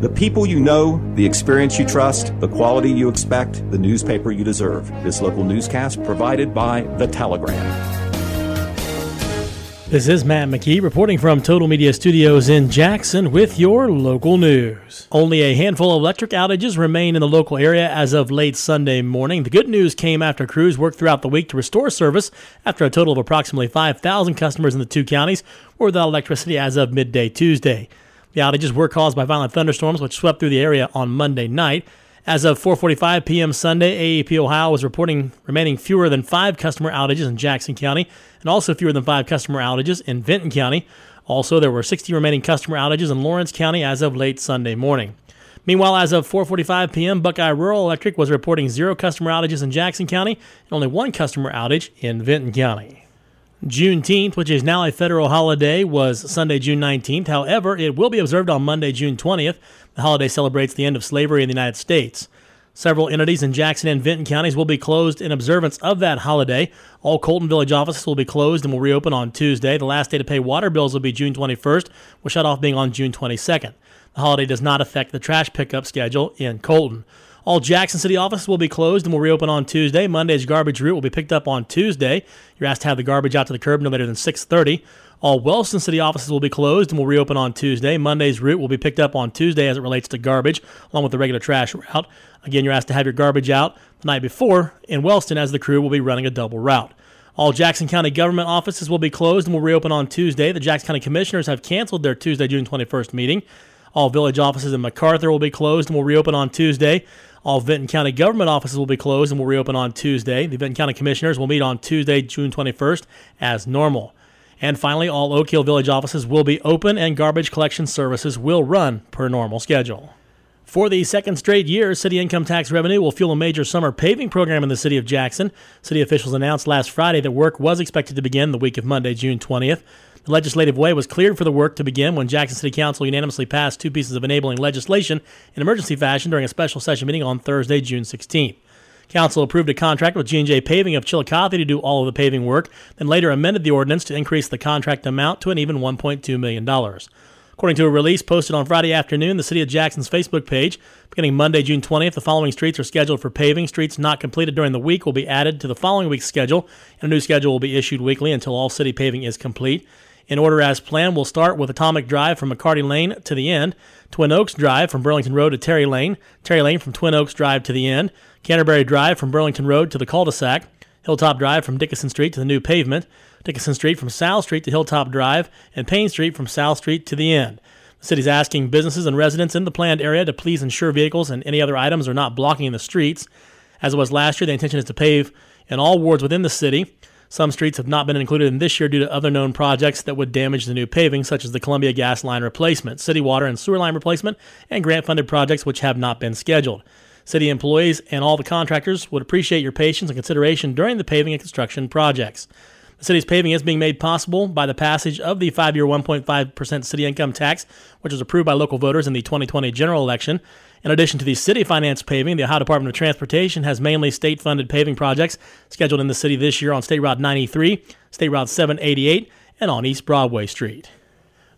The people you know, the experience you trust, the quality you expect, the newspaper you deserve. This local newscast provided by The Telegram. This is Matt McKee reporting from Total Media Studios in Jackson with your local news. Only a handful of electric outages remain in the local area as of late Sunday morning. The good news came after crews worked throughout the week to restore service after a total of approximately 5,000 customers in the two counties were without electricity as of midday Tuesday. The outages were caused by violent thunderstorms which swept through the area on Monday night. As of 4:45 p.m. Sunday, AEP Ohio was reporting remaining fewer than 5 customer outages in Jackson County and also fewer than 5 customer outages in Vinton County. Also, there were 60 remaining customer outages in Lawrence County as of late Sunday morning. Meanwhile, as of 4:45 p.m., Buckeye Rural Electric was reporting 0 customer outages in Jackson County and only 1 customer outage in Vinton County. Juneteenth, which is now a federal holiday, was Sunday, June 19th. However, it will be observed on Monday, June 20th. The holiday celebrates the end of slavery in the United States. Several entities in Jackson and Vinton counties will be closed in observance of that holiday. All Coalton Village offices will be closed and will reopen on Tuesday. The last day to pay water bills will be June 21st, with shutoff being on June 22nd. The holiday does not affect the trash pickup schedule in Coalton. All Jackson City offices will be closed and will reopen on Tuesday. Monday's garbage route will be picked up on Tuesday. You're asked to have the garbage out to the curb no later than 6:30. All Wellston City offices will be closed and will reopen on Tuesday. Monday's route will be picked up on Tuesday as it relates to garbage, along with the regular trash route. Again, you're asked to have your garbage out the night before in Wellston as the crew will be running a double route. All Jackson County government offices will be closed and will reopen on Tuesday. The Jackson County commissioners have canceled their Tuesday, June 21st meeting. All village offices in McArthur will be closed and will reopen on Tuesday. All Vinton County government offices will be closed and will reopen on Tuesday. The Vinton County Commissioners will meet on Tuesday, June 21st, as normal. And finally, all Oak Hill Village offices will be open and garbage collection services will run per normal schedule. For the second straight year, city income tax revenue will fuel a major summer paving program in the city of Jackson. City officials announced last Friday that work was expected to begin the week of Monday, June 20th. The legislative way was cleared for the work to begin when Jackson City Council unanimously passed two pieces of enabling legislation in emergency fashion during a special session meeting on Thursday, June 16th. Council approved a contract with G&J Paving of Chillicothe to do all of the paving work, then later amended the ordinance to increase the contract amount to an even $1.2 million. According to a release posted on Friday afternoon, the City of Jackson's Facebook page, beginning Monday, June 20th, the following streets are scheduled for paving. Streets not completed during the week will be added to the following week's schedule, and a new schedule will be issued weekly until all city paving is complete. In order as planned, we'll start with Atomic Drive from McCarty Lane to the end, Twin Oaks Drive from Burlington Road to Terry Lane, Terry Lane from Twin Oaks Drive to the end, Canterbury Drive from Burlington Road to the cul-de-sac, Hilltop Drive from Dickinson Street to the new pavement, Dickinson Street from South Street to Hilltop Drive, and Payne Street from South Street to the end. The city is asking businesses and residents in the planned area to please ensure vehicles and any other items are not blocking the streets. As it was last year, the intention is to pave in all wards within the city. Some streets have not been included in this year due to other known projects that would damage the new paving, such as the Columbia gas line replacement, city water and sewer line replacement, and grant funded projects which have not been scheduled. City employees and all the contractors would appreciate your patience and consideration during the paving and construction projects. The city's paving is being made possible by the passage of the five year 1.5% city income tax, which was approved by local voters in the 2020 general election. In addition to the city financed paving, the Ohio Department of Transportation has mainly state funded paving projects scheduled in the city this year on State Route 93, State Route 788, and on East Broadway Street.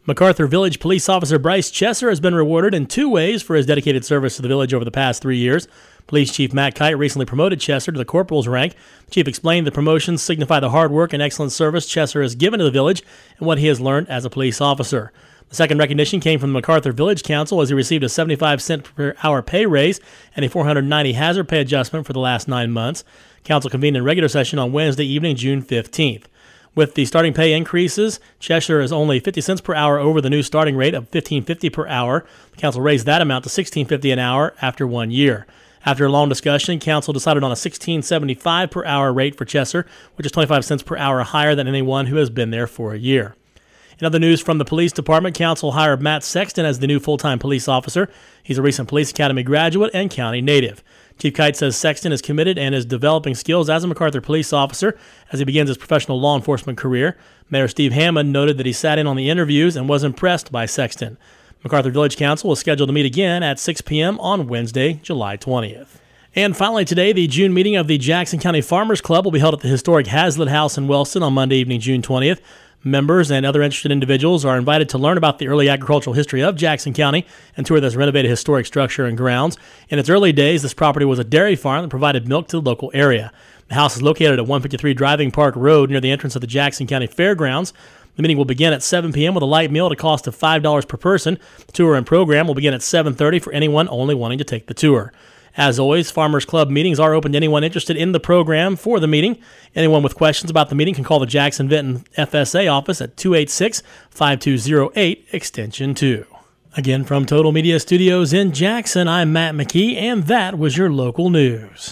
McArthur Village Police Officer Bryce Chesser has been rewarded in two ways for his dedicated service to the village over the past three years. Police Chief Matt Kite recently promoted Chesser to the corporal's rank. The chief explained the promotions signify the hard work and excellent service Chesser has given to the village and what he has learned as a police officer. The second recognition came from the McArthur Village Council as he received a 75 cent per hour pay raise and a 490 hazard pay adjustment for the last nine months. Council convened in regular session on Wednesday evening, June 15th. With the starting pay increases, Chesser is only 50 cents per hour over the new starting rate of 15.50 per hour. The council raised that amount to 16.50 an hour after one year. After a long discussion, council decided on a 16.75 per hour rate for Chesser, which is 25 cents per hour higher than anyone who has been there for a year. In other news from the police department, council hired Matt Sexton as the new full time police officer. He's a recent police academy graduate and county native. Chief Kite says Sexton is committed and is developing skills as a McArthur police officer as he begins his professional law enforcement career. Mayor Steve Hammond noted that he sat in on the interviews and was impressed by Sexton. McArthur Village Council is scheduled to meet again at 6 p.m. on Wednesday, July 20th. And finally, today, the June meeting of the Jackson County Farmers Club will be held at the historic Hazlitt House in Wellston on Monday evening, June 20th. Members and other interested individuals are invited to learn about the early agricultural history of Jackson County and tour this renovated historic structure and grounds. In its early days, this property was a dairy farm that provided milk to the local area. The house is located at 153 Driving Park Road near the entrance of the Jackson County Fairgrounds. The meeting will begin at 7 p.m. with a light meal at a cost of $5 per person. The tour and program will begin at 7:30 for anyone only wanting to take the tour. As always, Farmers Club meetings are open to anyone interested in the program for the meeting. Anyone with questions about the meeting can call the Jackson Vinton FSA office at 286 5208 extension 2. Again, from Total Media Studios in Jackson, I'm Matt McKee, and that was your local news.